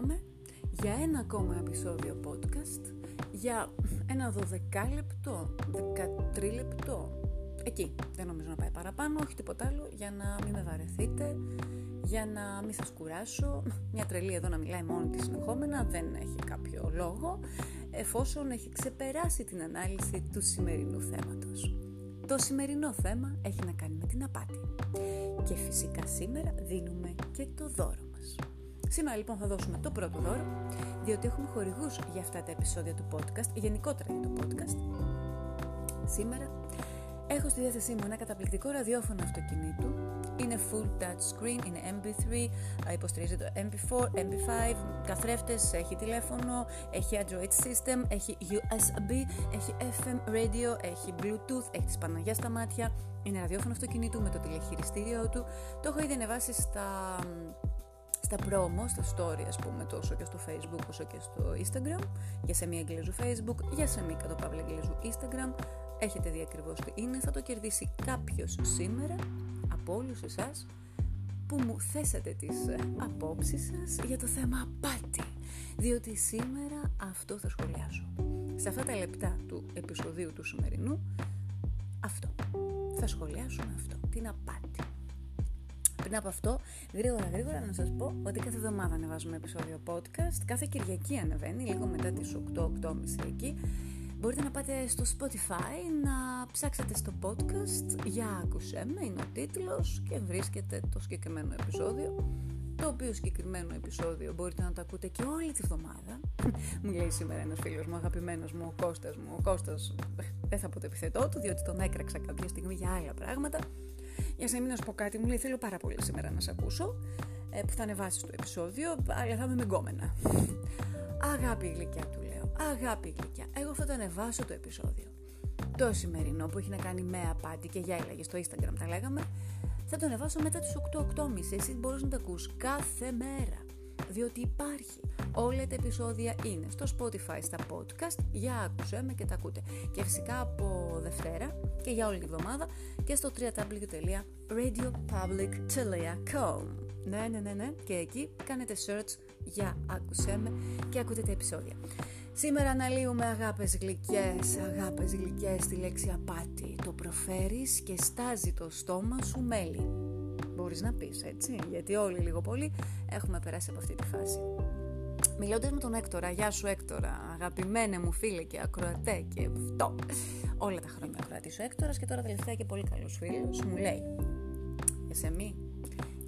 ήρθαμε για ένα ακόμα επεισόδιο podcast για ένα 12 λεπτό, 13 λεπτό εκεί δεν νομίζω να πάει παραπάνω, όχι τίποτα άλλο για να μην με βαρεθείτε για να μην σας κουράσω. Μια τρελή εδώ να μιλάει μόνη της συνεχόμενα δεν έχει κάποιο λόγο εφόσον έχει ξεπεράσει την ανάλυση του σημερινού θέματος. Το σημερινό θέμα έχει να κάνει με την απάτη. Και φυσικά σήμερα δίνουμε και το δώρο μας. Σήμερα λοιπόν θα δώσουμε το πρώτο δώρο, διότι έχουμε χορηγούς για αυτά τα επεισόδια του podcast, γενικότερα για το podcast. Σήμερα έχω στη διάθεσή μου ένα καταπληκτικό ραδιόφωνο αυτοκινήτου. Είναι full touch screen, είναι MP3, υποστηρίζει το MP4, MP5, καθρέφτες, έχει τηλέφωνο, έχει Android system, έχει USB, έχει FM radio, έχει Bluetooth, έχει τις Παναγιάς στα μάτια, είναι ραδιόφωνο αυτοκινήτου με το τηλεχειριστήριό του. Το έχω ήδη ανεβάσει στα, στα promo, στα story ας πούμε, τόσο και στο facebook όσο και στο instagram, για σε μία εγγλέζου facebook, για σε μία κατ' παύλα εγγλέζου instagram. Έχετε δει ακριβώς τι είναι, θα το κερδίσει κάποιος σήμερα από όλους εσάς που μου θέσατε τις ε, απόψεις σας για το θέμα απάτη. Διότι σήμερα αυτό θα σχολιάσω. Σε αυτά τα λεπτά του επεισοδίου του σημερινού, αυτό. Θα σχολιάσουμε αυτό, την απάτη. Πριν από αυτό, γρήγορα γρήγορα να σας πω ότι κάθε εβδομάδα ανεβάζουμε επεισόδιο podcast. Κάθε Κυριακή ανεβαίνει, λίγο μετά τις 8-8.30 εκεί. Μπορείτε να πάτε στο Spotify να ψάξετε στο podcast για άκουσέ με, είναι ο τίτλος και βρίσκετε το συγκεκριμένο επεισόδιο το οποίο συγκεκριμένο επεισόδιο μπορείτε να το ακούτε και όλη τη βδομάδα. μου λέει σήμερα ένας φίλος μου, αγαπημένος μου, ο Κώστας μου. Ο Κώστας δεν θα πω το επιθετό του, διότι τον έκραξα κάποια στιγμή για άλλα πράγματα. Για να μην να σου πω κάτι, μου λέει θέλω πάρα πολύ σήμερα να σε ακούσω, ε, που θα ανεβάσεις το επεισόδιο, αλλά θα είμαι με γκόμενα. Αγάπη γλυκιά του λέω, αγάπη γλυκιά, εγώ θα το ανεβάσω το επεισόδιο. Το σημερινό που έχει να κάνει με απάτη και για έλεγε στο Instagram τα λέγαμε, θα το ανεβάσω μετά τις 8-8.30. Εσύ μπορείς να το ακούς κάθε μέρα. Διότι υπάρχει. Όλα τα επεισόδια είναι στο Spotify, στα podcast. Για άκουσέ με και τα ακούτε. Και φυσικά από Δευτέρα και για όλη τη βδομάδα και στο www.radiopublic.com Ναι, ναι, ναι, ναι. Και εκεί κάνετε search για άκουσέ με και ακούτε τα επεισόδια. Σήμερα αναλύουμε αγάπες γλυκές, αγάπες γλυκές τη λέξη απάτη. Το προφέρεις και στάζει το στόμα σου μέλι. Μπορείς να πεις έτσι, γιατί όλοι λίγο πολύ έχουμε περάσει από αυτή τη φάση. Μιλώντας με τον Έκτορα, γεια σου Έκτορα, αγαπημένε μου φίλε και ακροατέ και αυτό. Όλα τα χρόνια ακροατής ο Έκτορας και τώρα τελευταία και πολύ καλός φίλος μου λέει Εσέ μη,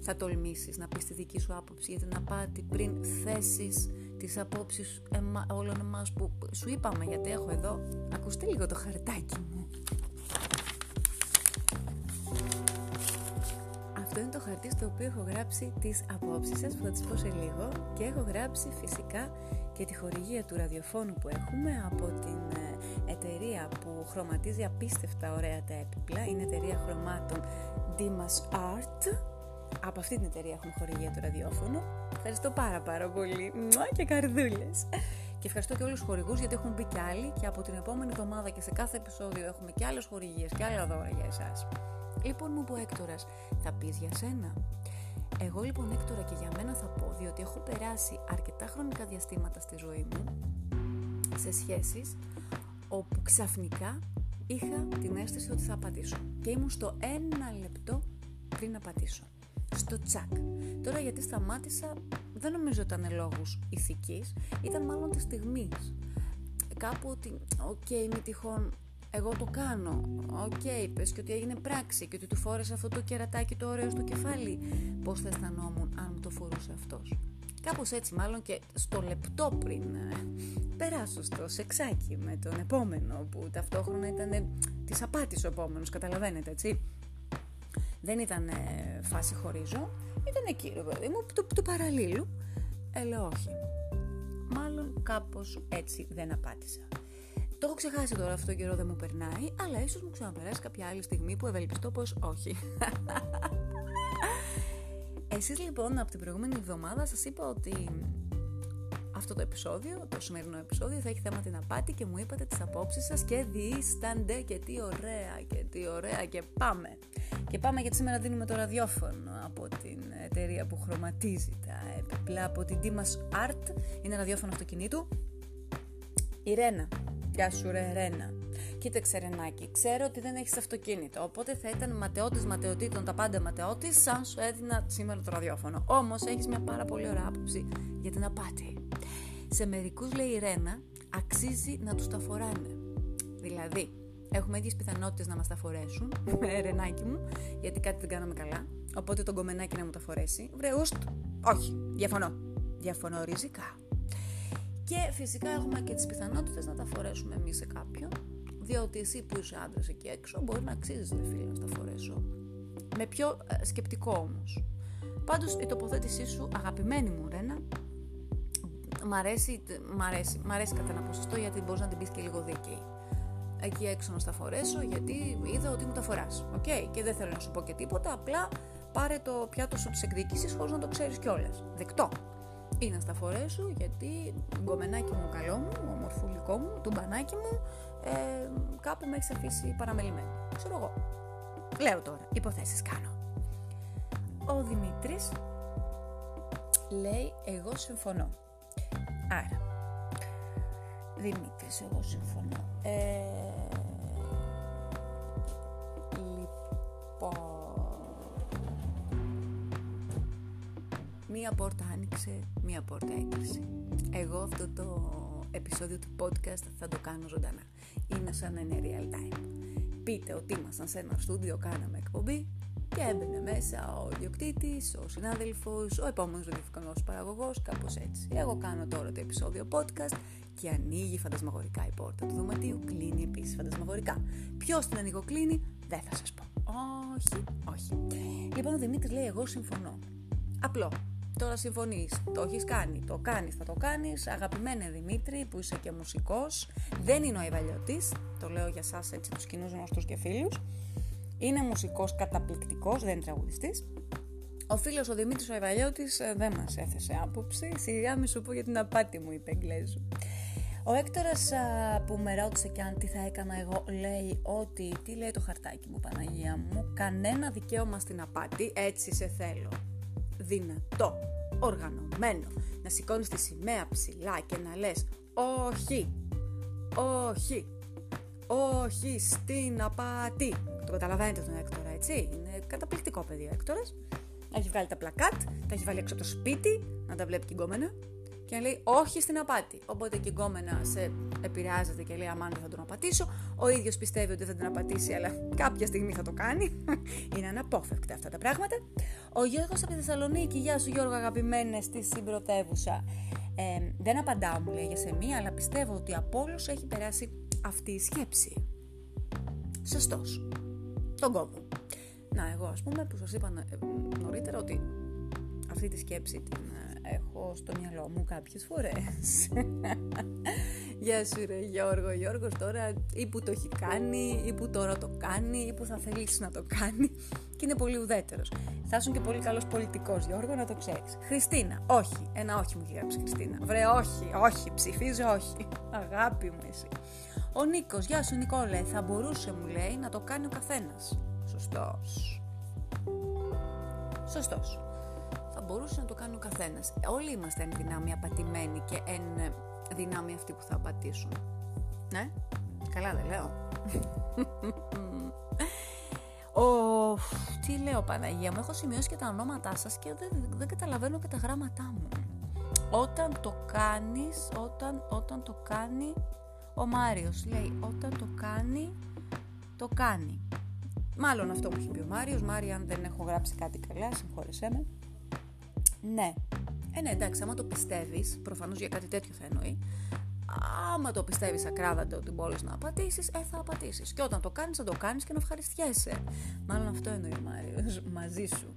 θα τολμήσεις να πεις τη δική σου άποψη για την απάτη πριν θέσεις τις απόψεις εμα, όλων εμάς που σου είπαμε γιατί έχω εδώ ακουστεί λίγο το χαρτάκι μου Αυτό είναι το χαρτί στο οποίο έχω γράψει τις απόψεις σας που θα τις πω σε λίγο και έχω γράψει φυσικά και τη χορηγία του ραδιοφώνου που έχουμε από την ε, εταιρεία που χρωματίζει απίστευτα ωραία τα έπιπλα είναι εταιρεία χρωμάτων Dimas Art από αυτή την εταιρεία έχουμε χορηγία το ραδιόφωνο. Ευχαριστώ πάρα πάρα πολύ. Μουά και καρδούλες. Και ευχαριστώ και όλους τους χορηγούς γιατί έχουν μπει κι άλλοι και από την επόμενη εβδομάδα και σε κάθε επεισόδιο έχουμε και άλλες χορηγίες και άλλα δώρα για εσάς. Λοιπόν, μου πε ο Έκτορας, θα πεις για σένα. Εγώ λοιπόν Έκτορα και για μένα θα πω, διότι έχω περάσει αρκετά χρονικά διαστήματα στη ζωή μου σε σχέσεις όπου ξαφνικά είχα την αίσθηση ότι θα απατήσω. Και ήμουν στο ένα λεπτό πριν να πατήσω στο τσακ. Τώρα γιατί σταμάτησα δεν νομίζω ήταν λόγους ηθικής, ήταν μάλλον της στιγμής. Κάπου ότι, OK, okay, μη τυχόν εγώ το κάνω. OK, okay, πες και ότι έγινε πράξη και ότι του φόρεσε αυτό το κερατάκι το ωραίο στο κεφάλι. Πώς θα αισθανόμουν αν μου το φορούσε αυτός; Κάπως έτσι μάλλον και στο λεπτό πριν ε, περάσω στο σεξάκι με τον επόμενο που ταυτόχρονα ήταν της απάτης ο επόμενος, καταλαβαίνετε έτσι. Δεν ήταν ε, φάση χωρίζω, ήταν εκεί ρε παιδί μου, του, του παραλλήλου. Ε, λέω όχι. Μάλλον κάπως έτσι δεν απάτησα. Το έχω ξεχάσει τώρα αυτό το καιρό δεν μου περνάει, αλλά ίσως μου ξαναπεράσει κάποια άλλη στιγμή που ευελπιστώ πως όχι. Εσείς λοιπόν από την προηγούμενη εβδομάδα σας είπα ότι αυτό το επεισόδιο, το σημερινό επεισόδιο θα έχει θέμα την απάτη και μου είπατε τις απόψεις σας και διήστανται και τι ωραία και τι ωραία και πάμε. Και πάμε γιατί σήμερα δίνουμε το ραδιόφωνο από την εταιρεία που χρωματίζει τα έπιπλα από την Dimas Art. Είναι ραδιόφωνο αυτοκινήτου. Η Ρένα. Γεια σου ρε Ρένα. Κοίταξε Ρενάκη, ξέρω ότι δεν έχεις αυτοκίνητο, οπότε θα ήταν ματαιώτης ματαιωτήτων, τα πάντα ματαιώτης, σαν σου έδινα σήμερα το ραδιόφωνο. Όμως έχεις μια πάρα πολύ ωραία άποψη για την απάτη. Σε μερικούς λέει η Ρένα, αξίζει να τους τα φοράνε. Δηλαδή, έχουμε ίδιες πιθανότητες να μας τα φορέσουν, με ρενάκι μου, γιατί κάτι δεν κάναμε καλά. Οπότε τον κομμενάκι να μου τα φορέσει. Βρε, ουστ, όχι, διαφωνώ. Διαφωνώ ριζικά. Και φυσικά έχουμε και τις πιθανότητες να τα φορέσουμε εμείς σε κάποιον, διότι εσύ που είσαι άντρας εκεί έξω μπορεί να αξίζεις, ρε φίλε, να τα φορέσω. Με ποιο ε, σκεπτικό όμως. Πάντως η τοποθέτησή σου, αγαπημένη μου Ρένα, μ' αρέσει, μ' αρέσει, μ' αρέσει κατά ένα ποσοστό γιατί μπορείς να την πεις και λίγο δίκαιη εκεί έξω να στα φορέσω γιατί είδα ότι μου τα φοράς. Οκ, και δεν θέλω να σου πω και τίποτα, απλά πάρε το πιάτο σου της εκδίκησης χωρίς να το ξέρεις κιόλας. Δεκτό. Ή να στα φορέσω γιατί γκομενάκι μου καλό μου, ομορφουλικό μου, του μπανάκι μου, ε, κάπου με έχεις αφήσει παραμελημένη. Ξέρω εγώ. Λέω τώρα, υποθέσεις κάνω. Ο Δημήτρης λέει εγώ συμφωνώ. Άρα, Δημήτρης, εγώ συμφωνώ. Ε, μία πόρτα άνοιξε, μία πόρτα έκλεισε. Εγώ αυτό το επεισόδιο του podcast θα το κάνω ζωντανά. Είναι σαν να είναι real time. Πείτε ότι ήμασταν σε ένα στούντιο, κάναμε εκπομπή και έμπαινε μέσα ο ιδιοκτήτης, ο συνάδελφος, ο επόμενος ραδιοφωνικό παραγωγός, κάπως έτσι. Εγώ κάνω τώρα το επεισόδιο podcast και ανοίγει φαντασμαγορικά η πόρτα του δωματίου, κλείνει επίσης φαντασμαγορικά. Ποιος την ανοιγοκλίνει, δεν θα σας πω. Όχι, όχι. Λοιπόν, ο Δημήτρης λέει: Εγώ συμφωνώ. Απλό. Τώρα συμφωνείς. Το έχεις κάνει. Το κάνεις, θα το κάνεις. Αγαπημένε Δημήτρη, που είσαι και μουσικός. Δεν είναι ο Ιβαλιώτης. Το λέω για εσάς έτσι, τους κοινούς γνωστούς και φίλους. Είναι μουσικός καταπληκτικός, δεν είναι τραγουδιστής. Ο φίλος ο Δημήτρης ο Ιβαλιώτης ε, δεν μας έθεσε άποψη. Σιγά μη σου πω για την απάτη μου, είπε Εγγλέζου. Ο Έκτορας που με ρώτησε και αν τι θα έκανα εγώ λέει ότι, τι λέει το χαρτάκι μου Παναγία μου, κανένα δικαίωμα στην απάτη, έτσι σε θέλω. Δυνατό, οργανωμένο, να σηκώνεις τη σημαία ψηλά και να λες όχι, όχι, όχι στην απάτη. Το καταλαβαίνετε τον Έκτορα, έτσι. Είναι καταπληκτικό παιδί ο Έκτορας. Έχει βγάλει τα πλακάτ, τα έχει βάλει έξω από το σπίτι, να τα βλέπει και γκόμενα και να λέει όχι στην απάτη. Οπότε και η γκόμενα σε επηρεάζεται και λέει Αμάν δεν θα τον απατήσω. Ο ίδιος πιστεύει ότι δεν θα τον απατήσει, αλλά κάποια στιγμή θα το κάνει. Είναι αναπόφευκτα αυτά τα πράγματα. Ο Γιώργος από τη Θεσσαλονίκη, γεια σου Γιώργο, αγαπημένε στη συμπρωτεύουσα. Ε, δεν απαντάω, μου λέει για σε μία, αλλά πιστεύω ότι από όλους έχει περάσει αυτή η σκέψη. Σωστός. Τον κόβω. Να, εγώ ας πούμε που σας είπα ε, νωρίτερα ότι αυτή τη σκέψη την ε, έχω στο μυαλό μου κάποιες φορές. Γεια σου ρε Γιώργο, Γιώργος τώρα ή που το έχει κάνει ή που τώρα το κάνει ή που θα θελήσει να το κάνει και είναι πολύ ουδέτερος. Θα ήσουν και πολύ καλός πολιτικός Γιώργο να το ξέρεις. Χριστίνα, όχι, ένα όχι μου έχει γράψει Χριστίνα. Βρε όχι, όχι, ψηφίζω όχι. Αγάπη μου εσύ. Ο Νίκος, γεια σου Νικόλε, θα μπορούσε μου λέει να το κάνει ο καθένας. Σωστός. Σωστός μπορούσε να το κάνει ο καθένας. Όλοι είμαστε εν δυνάμει απατημένοι και εν δυνάμει αυτοί που θα απατήσουν. Ναι, καλά δεν λέω. Ο... Τι λέω Παναγία μου, έχω σημειώσει και τα ονόματά σας και δεν, δεν καταλαβαίνω και τα γράμματά μου. Όταν το κάνεις, όταν, όταν το κάνει ο Μάριος, λέει όταν το κάνει, το κάνει. Μάλλον αυτό που έχει πει ο Μάριος, Μάρια αν δεν έχω γράψει κάτι καλά, συγχώρεσέ με. Ναι. Ε, ναι, εντάξει, άμα το πιστεύεις, προφανώς για κάτι τέτοιο θα εννοεί. Άμα το πιστεύεις ακράδαντα ότι μπορείς να απατήσεις, ε, θα απατήσεις. Και όταν το κάνεις, θα το κάνεις και να ευχαριστιέσαι. Μάλλον αυτό εννοεί ο Μάριο. Μαζί σου.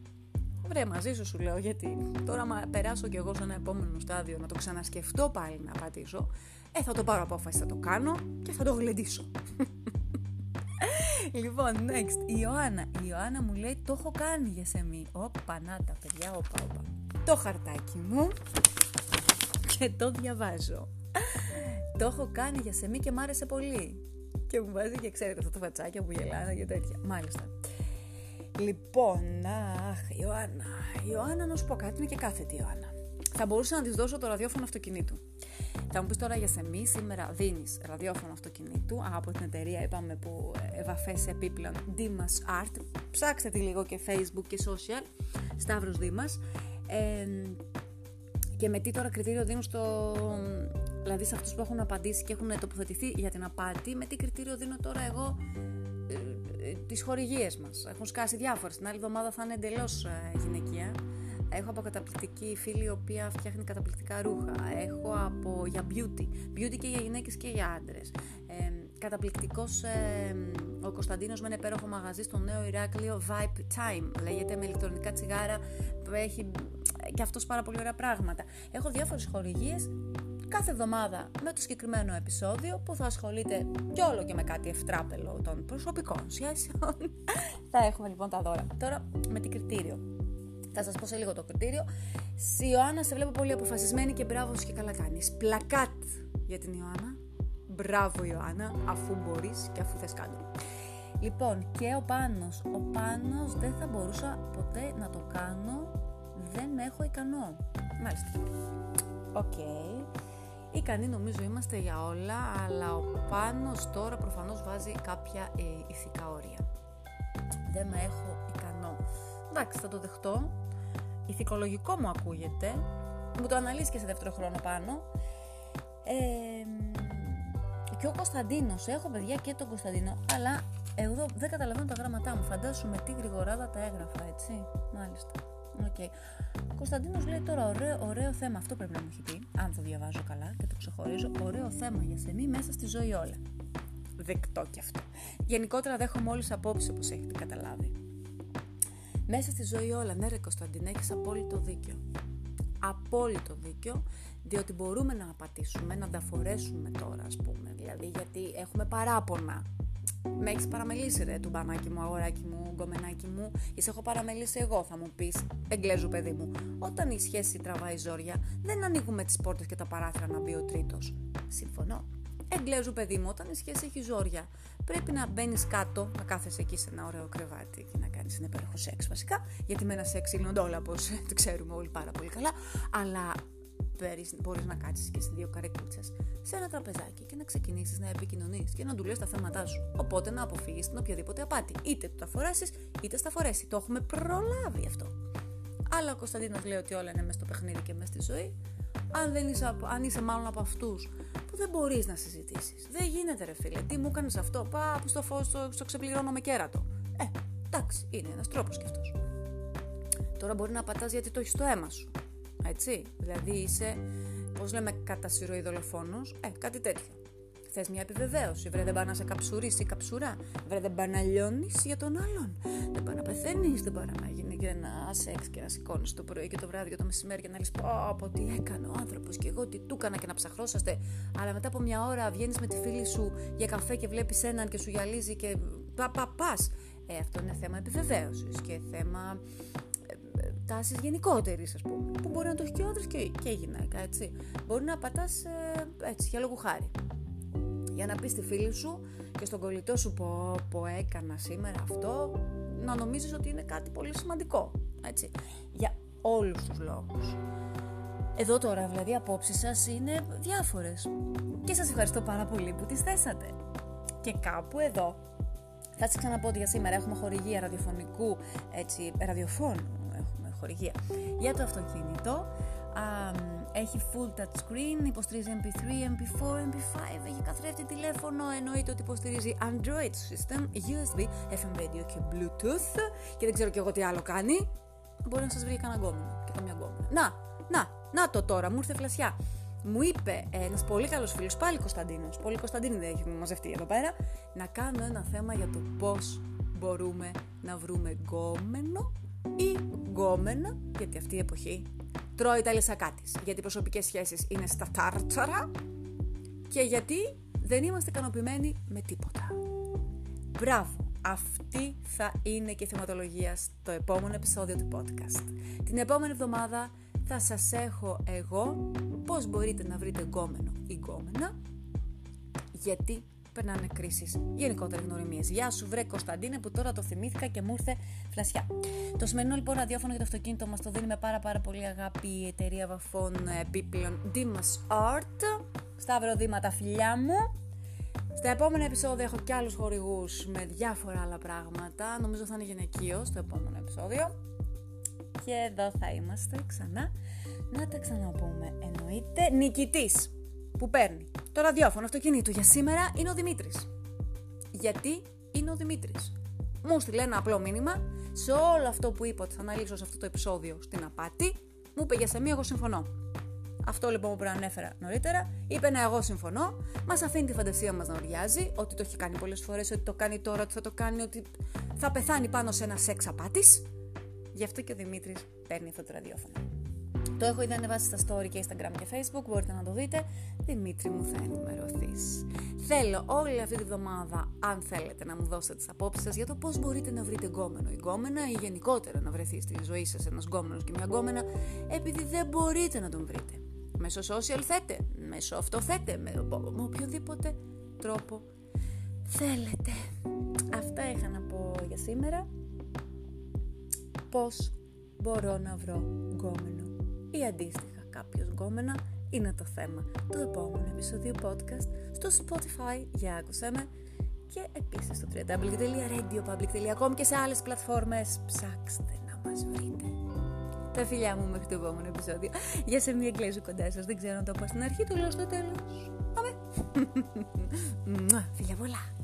Βρε, μαζί σου σου λέω, γιατί τώρα, άμα περάσω κι εγώ σε ένα επόμενο στάδιο να το ξανασκεφτώ πάλι να πατήσω, ε, θα το πάρω απόφαση, θα το κάνω και θα το γλεντήσω. λοιπόν, next. Η Ιωάννα. Η Ιωάννα μου λέει: Το έχω κάνει για σεμί. Ωπα, να τα παιδιά, όπα, όπα το χαρτάκι μου και το διαβάζω. το έχω κάνει για σεμί και μ' άρεσε πολύ. Και μου βάζει και ξέρετε αυτά τα φατσάκια που γελάνε και τέτοια. Μάλιστα. Λοιπόν, αχ, Ιωάννα. Ιωάννα, να σου πω κάτι, είναι και κάθετη Ιωάννα. Θα μπορούσα να της δώσω το ραδιόφωνο αυτοκινήτου. Θα μου πεις τώρα για σεμί, σήμερα δίνεις ραδιόφωνο αυτοκινήτου από την εταιρεία, είπαμε, που ευαφές επίπλων Dimas Art. Ψάξτε τη λίγο και Facebook και social. Σταύρος Δήμας. Ε, και με τι τώρα κριτήριο δίνουν στο. Δηλαδή σε αυτούς που έχουν απαντήσει και έχουν τοποθετηθεί για την απάτη, με τι κριτήριο δίνω τώρα εγώ ε, ε, τις χορηγίες μας. Έχουν σκάσει διάφορες. Την άλλη εβδομάδα θα είναι εντελώς ε, γυναικεία. Έχω από καταπληκτική φίλη η οποία φτιάχνει καταπληκτικά ρούχα. Έχω από για beauty. Beauty και για γυναίκες και για άντρες. Ε, καταπληκτικός ε, ο Κωνσταντίνος με ένα υπέροχο μαγαζί στο νέο Ηράκλειο Vibe Time. Λέγεται με ηλεκτρονικά τσιγάρα. Έχει και αυτός πάρα πολύ ωραία πράγματα. Έχω διάφορες χορηγίες κάθε εβδομάδα με το συγκεκριμένο επεισόδιο που θα ασχολείται κι όλο και με κάτι ευτράπελο των προσωπικών σχέσεων. θα έχουμε λοιπόν τα δώρα. Τώρα με τι κριτήριο. Θα σας πω σε λίγο το κριτήριο. Ιωάννα, σε βλέπω πολύ αποφασισμένη και μπράβο σου και καλά κάνεις. Πλακάτ για την Ιωάννα. Μπράβο Ιωάννα, αφού μπορείς και αφού θες κάν' το. Λοιπόν, και ο Πάνος. Ο Πάνος δεν θα μπορούσα ποτέ να το κάνω. Δεν έχω ικανό. Μάλιστα. OK. Okay. Ικανοί νομίζω είμαστε για όλα, αλλά ο Πάνος τώρα προφανώς βάζει κάποια ε, ηθικά όρια. Δεν με έχω ικανό. Εντάξει, θα το δεχτώ. Ηθικολογικό μου ακούγεται. Μου το αναλύσει και σε δεύτερο χρόνο πάνω. Ε, και ο Κωνσταντίνος, έχω παιδιά και τον Κωνσταντίνο, αλλά εγώ δεν καταλαβαίνω τα γράμματά μου. Φαντάσου με τι γρηγοράδα τα έγραφα, έτσι. Μάλιστα. Okay. Ο Κωνσταντίνος λέει τώρα ωραίο, ωραίο θέμα. Αυτό πρέπει να μου έχει πει, αν το διαβάζω καλά και το ξεχωρίζω. Ωραίο θέμα για σεμί μέσα στη ζωή όλα. Δεκτό κι αυτό. Γενικότερα δέχομαι όλες απόψεις όπως έχετε καταλάβει. Μέσα στη ζωή όλα, ναι, ρε Κωνσταντίνε, έχεις απόλυτο δίκιο. Απόλυτο δίκιο, διότι μπορούμε να απατήσουμε, να τα φορέσουμε τώρα, ας πούμε. Δηλαδή, γιατί έχουμε παράπονα με έχεις παραμελήσει ρε του μπανάκι μου, αγοράκι μου, γκομενάκι μου, ή σε έχω παραμελήσει εγώ, θα μου πεις, εγγλέζου παιδί μου. Όταν η σχέση τραβάει ζόρια, δεν ανοίγουμε τις πόρτες και τα παράθυρα να μπει ο τρίτος. Συμφωνώ. Εγγλέζου παιδί μου, όταν η σχέση έχει ζόρια, πρέπει να μπαίνεις κάτω, να κάθεσαι εκεί σε ένα ωραίο κρεβάτι και να κάνεις ένα υπέροχο σεξ βασικά. Γιατί με ένα σεξ λύνονται όλα, όπω το ξέρουμε όλοι πάρα πολύ καλά. Αλλά μπορείς να κάτσεις και σε δύο καρέκλιτσες σε ένα τραπεζάκι και να ξεκινήσεις να επικοινωνείς και να του λε τα θέματά σου. Οπότε να αποφύγεις την οποιαδήποτε απάτη. Είτε του τα φορέσει, είτε στα φορέσει. Το έχουμε προλάβει αυτό. Αλλά ο Κωνσταντίνος λέει ότι όλα είναι μέσα στο παιχνίδι και μέσα στη ζωή. Αν, δεν είσαι, αν είσαι μάλλον από αυτούς που δεν μπορείς να συζητήσεις. Δεν γίνεται, ρε φίλε. Τι μου έκανε αυτό; Πά στο φως, στο, στο ξεπληρώνω με κέρατο. Ε, εντάξει, είναι ένας τρόπος κι αυτός. Τώρα μπορεί να πατάς γιατί το έχεις στο αίμα σου. Έτσι. Δηλαδή είσαι, πώς λέμε, κατά σειροή δολοφόνος. Ε, κάτι τέτοιο. Θες μια επιβεβαίωση. Βρε, δεν πάει να σε καψουρίσεις η καψουρά. Βρε, δεν πάει να λιώνεις για τον άλλον. Δεν πάει να πεθαίνεις. Δεν πάει να γίνει και ένα σεξ και να σηκώνεις το πρωί και το βράδυ και το μεσημέρι και να λες: Πω, πω, τι έκανε ο άνθρωπος και εγώ τι του έκανα και να ψαχρώσαστε. Αλλά μετά από μια ώρα βγαίνεις με τη φίλη σου για καφέ και βλέπεις έναν και σου γυαλίζει και πα, πα, πας. Ε, αυτό είναι θέμα επιβεβαίωσης και θέμα τάσεις γενικότερης, ας πούμε. Που μπορεί να το έχει και ο άντρα και, και η γυναίκα, έτσι. Μπορεί να πατάς ε, έτσι, για λόγου χάρη. Για να πεις στη φίλη σου και στον κολλητό σου πω, πω έκανα σήμερα αυτό, να νομίζεις ότι είναι κάτι πολύ σημαντικό, έτσι. Για όλους τους λόγους. Εδώ τώρα δηλαδή οι απόψεις σας είναι διάφορες και σας ευχαριστώ πάρα πολύ που τις θέσατε. Και κάπου εδώ θα σας ξαναπώ ότι για σήμερα έχουμε χορηγία ραδιοφωνικού, έτσι, ραδιοφώνου χορηγία. Για το αυτοκίνητο έχει full touch screen, υποστηρίζει MP3, MP4, MP5, έχει καθρέφτη τηλέφωνο, εννοείται ότι υποστηρίζει Android system, USB, FM radio και Bluetooth και δεν ξέρω και εγώ τι άλλο κάνει. Μπορεί να σας βρει κανένα γκόμενο και καμιά γκόμενα. Να, να, να το τώρα, μου ήρθε φλασιά. Μου είπε ένας πολύ καλός φίλος, πάλι Κωνσταντίνος, πολύ Κωνσταντίνη δεν έχει μαζευτεί εδώ πέρα, να κάνω ένα θέμα για το πώς μπορούμε να βρούμε γκόμενο ή γκόμενα, γιατί αυτή η εποχή τρώει τα λεσακά της, γιατί οι προσωπικές σχέσεις είναι στα τάρταρα και γιατί δεν είμαστε ικανοποιημένοι με τίποτα. Μπράβο! Αυτή θα είναι και η θεματολογία στο επόμενο επεισόδιο του podcast. Την επόμενη εβδομάδα θα σας έχω εγώ πώς μπορείτε να βρείτε γκόμενο ή γκόμενα, γιατί περνάνε κρίσεις. Γενικότερα γνωριμίες. Γεια σου, βρε Κωνσταντίνε, που τώρα το θυμήθηκα και μου ήρθε φλασιά. Το σημερινό λοιπόν ραδιόφωνο για το αυτοκίνητο μας το δίνει με πάρα, πάρα πολύ αγάπη η εταιρεία βαφών επίπλων Dimas Art. Σταύρο Δήμα, τα φιλιά μου. Στα επόμενα επεισόδια έχω και άλλους χορηγούς με διάφορα άλλα πράγματα. Νομίζω θα είναι γυναικείο στο επόμενο επεισόδιο. Και εδώ θα είμαστε ξανά. Να τα ξαναπούμε. Εννοείται νικητής που παίρνει το ραδιόφωνο αυτοκινήτου για σήμερα είναι ο Δημήτρης. Γιατί είναι ο Δημήτρης. Μου στείλε ένα απλό μήνυμα σε όλο αυτό που είπα ότι θα αναλύσω σε αυτό το επεισόδιο στην απάτη. Μου είπε για σε μία, εγώ συμφωνώ. Αυτό λοιπόν που προανέφερα νωρίτερα, είπε να εγώ συμφωνώ, μας αφήνει τη φαντασία μας να οριάζει, ότι το έχει κάνει πολλές φορές, ότι το κάνει τώρα, ότι θα το κάνει, ότι θα πεθάνει πάνω σε ένα σεξ απάτης. Γι' αυτό και ο Δημήτρης παίρνει αυτό το ραδιόφωνο. Το έχω ήδη ανεβάσει στα story και Instagram και Facebook, μπορείτε να το δείτε. Δημήτρη μου θα ενημερωθείς. Θέλω όλη αυτή τη βδομάδα, αν θέλετε, να μου δώσετε τις απόψεις σας για το πώς μπορείτε να βρείτε γκόμενο ή γκόμενα ή γενικότερα να βρεθεί στη ζωή σας ένας γκόμενος και μια γκόμενα, επειδή δεν μπορείτε να τον βρείτε. Μέσω social θέτε, μέσω αυτό θέτε, με, με οποιοδήποτε τρόπο θέλετε. Αυτά είχα να πω για σήμερα. Πώς μπορώ να βρω γκόμενο ή αντίστοιχα κάποιος γκόμενα είναι το θέμα του επόμενου επεισοδίου podcast στο Spotify για άκουσέ με και επίσης στο www.radiopublic.com και σε άλλες πλατφόρμες ψάξτε να μας βρείτε. Τα φιλιά μου μέχρι το επόμενο επεισόδιο. Για σε μία εγκλέζου κοντά σας. Δεν ξέρω να το πω στην αρχή, το λέω στο τέλος. Πάμε. Φιλιά πολλά.